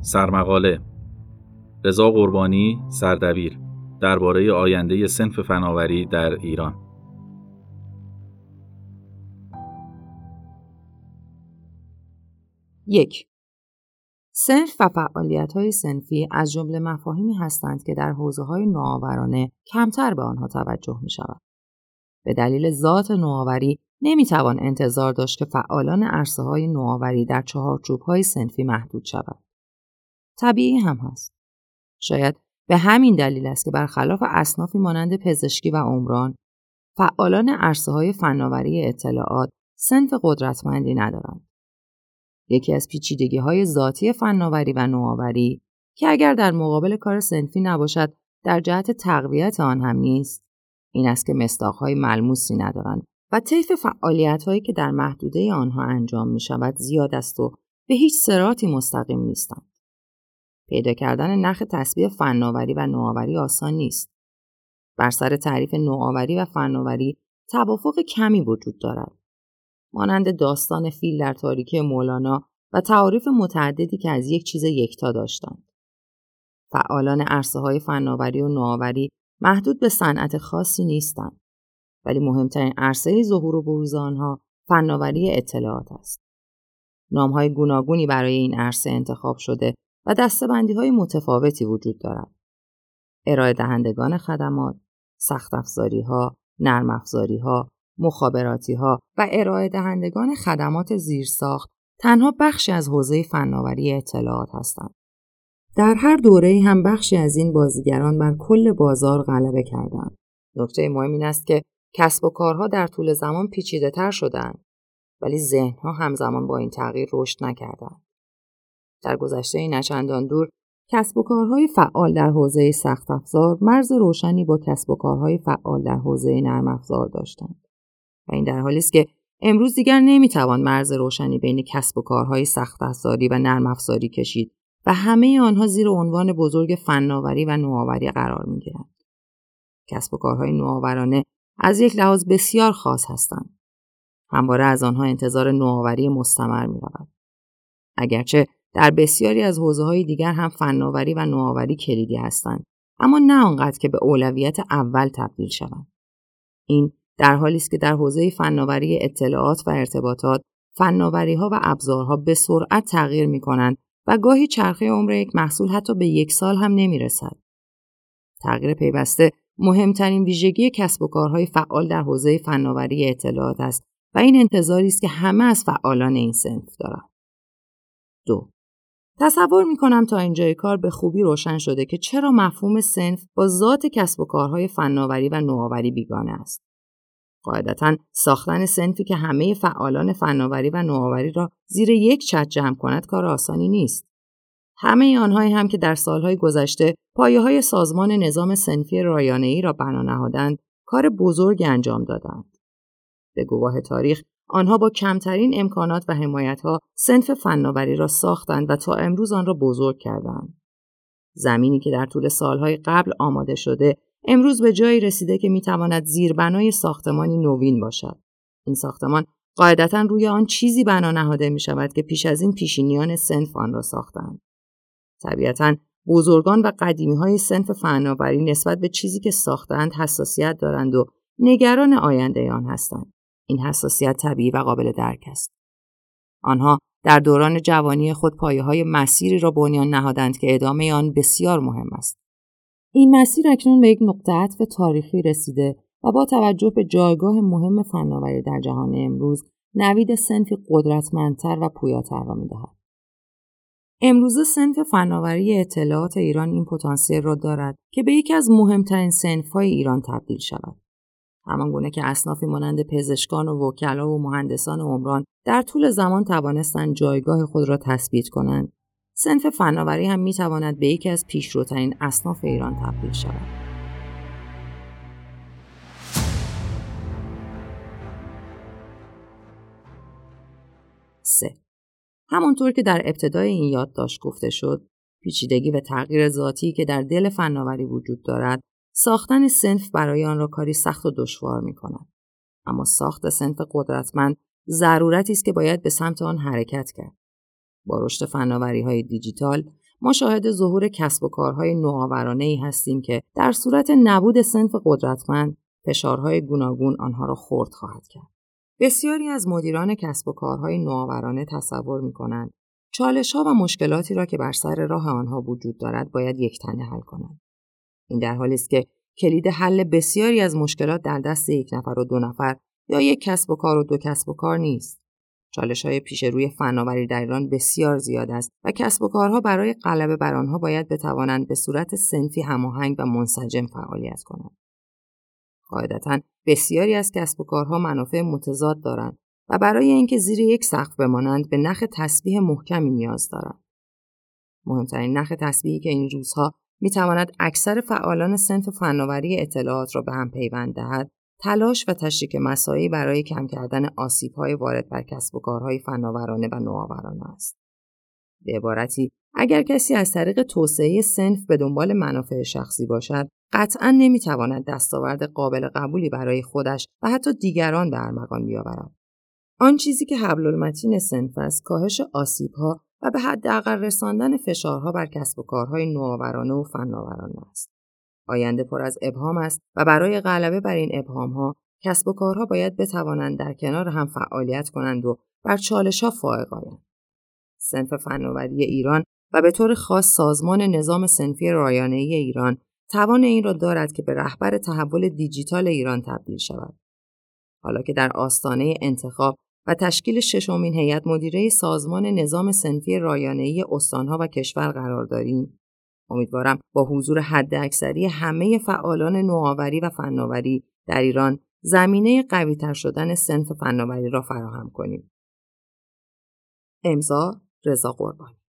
سرمقاله رضا قربانی سردبیر درباره آینده سنف فناوری در ایران یک سنف و فعالیت های سنفی از جمله مفاهیمی هستند که در حوزه های نوآورانه کمتر به آنها توجه می شود. به دلیل ذات نوآوری نمی توان انتظار داشت که فعالان عرصه های نوآوری در چهارچوب های سنفی محدود شود. طبیعی هم هست. شاید به همین دلیل است که برخلاف اصنافی مانند پزشکی و عمران فعالان عرصه های فناوری اطلاعات سنف قدرتمندی ندارند. یکی از پیچیدگی های ذاتی فناوری و نوآوری که اگر در مقابل کار سنفی نباشد در جهت تقویت آن هم نیست این است که مستاقهای ملموسی ندارند و طیف فعالیت هایی که در محدوده آنها انجام می شود زیاد است و به هیچ سراتی مستقیم نیستند. پیدا کردن نخ تسبیح فناوری و نوآوری آسان نیست. بر سر تعریف نوآوری و فناوری توافق کمی وجود دارد. مانند داستان فیل در تاریکی مولانا و تعاریف متعددی که از یک چیز یکتا داشتند. فعالان عرصه های فناوری و نوآوری محدود به صنعت خاصی نیستند ولی مهمترین عرصه ظهور و بروز آنها فناوری اطلاعات است. نامهای گوناگونی برای این عرصه انتخاب شده و دستبندی های متفاوتی وجود دارد. ارائه دهندگان خدمات، سخت افزاری ها، نرم افزاری ها، مخابراتی ها و ارائه دهندگان خدمات زیرساخت تنها بخشی از حوزه فناوری اطلاعات هستند. در هر دوره هم بخشی از این بازیگران بر کل بازار غلبه کردند. نکته مهم این است که کسب و کارها در طول زمان پیچیده تر شدند ولی ذهنها همزمان با این تغییر رشد نکردند. در گذشته نچندان دور کسب و کارهای فعال در حوزه سخت افزار مرز روشنی با کسب و کارهای فعال در حوزه نرم افزار داشتند و این در حالی است که امروز دیگر نمی‌توان مرز روشنی بین کسب و کارهای سخت افزاری و نرم افزاری کشید و همه آنها زیر عنوان بزرگ فناوری و نوآوری قرار می‌گیرند. کسب و کارهای نوآورانه از یک لحاظ بسیار خاص هستند. همواره از آنها انتظار نوآوری مستمر می رود. اگرچه در بسیاری از حوزه های دیگر هم فناوری و نوآوری کلیدی هستند اما نه آنقدر که به اولویت اول تبدیل شوند این در حالی است که در حوزه فناوری اطلاعات و ارتباطات فناوری ها و ابزارها به سرعت تغییر می کنند و گاهی چرخه عمر یک محصول حتی به یک سال هم نمی رسد. تغییر پیوسته مهمترین ویژگی کسب و کارهای فعال در حوزه فناوری اطلاعات است و این انتظاری است که همه از فعالان این سنف دارند. دو تصور می کنم تا اینجای کار به خوبی روشن شده که چرا مفهوم سنف با ذات کسب و کارهای فناوری و نوآوری بیگانه است. قاعدتا ساختن سنفی که همه فعالان فناوری و نوآوری را زیر یک چت جمع کند کار آسانی نیست. همه آنهایی هم که در سالهای گذشته پایه های سازمان نظام سنفی ای را بنا نهادند کار بزرگ انجام دادند. به گواه تاریخ آنها با کمترین امکانات و حمایتها سنف فناوری را ساختند و تا امروز آن را بزرگ کردند. زمینی که در طول سالهای قبل آماده شده امروز به جایی رسیده که می‌تواند زیربنای ساختمانی نوین باشد. این ساختمان قاعدتا روی آن چیزی بنا نهاده می شود که پیش از این پیشینیان سنف آن را ساختند. طبیعتا بزرگان و قدیمی های سنف فناوری نسبت به چیزی که ساختند حساسیت دارند و نگران آینده آن هستند. این حساسیت طبیعی و قابل درک است. آنها در دوران جوانی خود پایه های مسیری را بنیان نهادند که ادامه آن بسیار مهم است. این مسیر اکنون به یک نقطه عطف تاریخی رسیده و با توجه به جایگاه مهم فناوری در جهان امروز نوید سنفی قدرتمندتر و پویاتر را می‌دهد امروزه سنف فناوری اطلاعات ایران این پتانسیل را دارد که به یکی از مهمترین سنفهای ایران تبدیل شود همان گونه که اصنافی مانند پزشکان و وکلا و مهندسان عمران در طول زمان توانستند جایگاه خود را تثبیت کنند سنف فناوری هم می تواند به یکی از پیشروترین اصناف ایران تبدیل شود. همانطور که در ابتدای این یادداشت گفته شد پیچیدگی و تغییر ذاتی که در دل فناوری وجود دارد ساختن سنف برای آن را کاری سخت و دشوار می کند. اما ساخت سنف قدرتمند ضرورتی است که باید به سمت آن حرکت کرد. با رشد فناوری های دیجیتال ما شاهد ظهور کسب و کارهای نوآورانه ای هستیم که در صورت نبود سنف قدرتمند فشارهای گوناگون آنها را خرد خواهد کرد. بسیاری از مدیران کسب و کارهای نوآورانه تصور می کنند چالش ها و مشکلاتی را که بر سر راه آنها وجود دارد باید یک تنه حل کنند. این در حالی است که کلید حل بسیاری از مشکلات در دست یک نفر و دو نفر یا یک کسب و کار و دو کسب و کار نیست. چالش های پیش روی فناوری در ایران بسیار زیاد است و کسب و کارها برای غلبه بر آنها باید بتوانند به صورت سنفی هماهنگ و منسجم فعالیت کنند. قاعدتا بسیاری از کسب و کارها منافع متضاد دارند و برای اینکه زیر یک سقف بمانند به نخ تسبیح محکمی نیاز دارند. مهمترین نخ تسبیحی که این روزها می تواند اکثر فعالان سنف فناوری اطلاعات را به هم پیوند دهد تلاش و تشریک مساعی برای کم کردن های وارد بر کسب و کارهای فناورانه و نوآورانه است. به عبارتی اگر کسی از طریق توسعه سنف به دنبال منافع شخصی باشد قطعا نمی‌تواند دستاورد قابل قبولی برای خودش و حتی دیگران به ارمغان بیاورد آن چیزی که حبل المتین سنف است کاهش آسیبها و به حداقل رساندن فشارها بر کسب و کارهای نوآورانه و فناورانه است آینده پر از ابهام است و برای غلبه بر این ابهامها کسب و کارها باید بتوانند در کنار هم فعالیت کنند و بر چالشها فائق آیند سنف فناوری ایران و به طور خاص سازمان نظام سنفی رایانه ای ایران توان این را دارد که به رهبر تحول دیجیتال ایران تبدیل شود. حالا که در آستانه انتخاب و تشکیل ششمین هیئت مدیره سازمان نظام سنفی رایانه‌ای استانها و کشور قرار داریم. امیدوارم با حضور حداکثری همه فعالان نوآوری و فناوری در ایران زمینه قویتر شدن سنف فناوری را فراهم کنیم. امضا رضا قربانی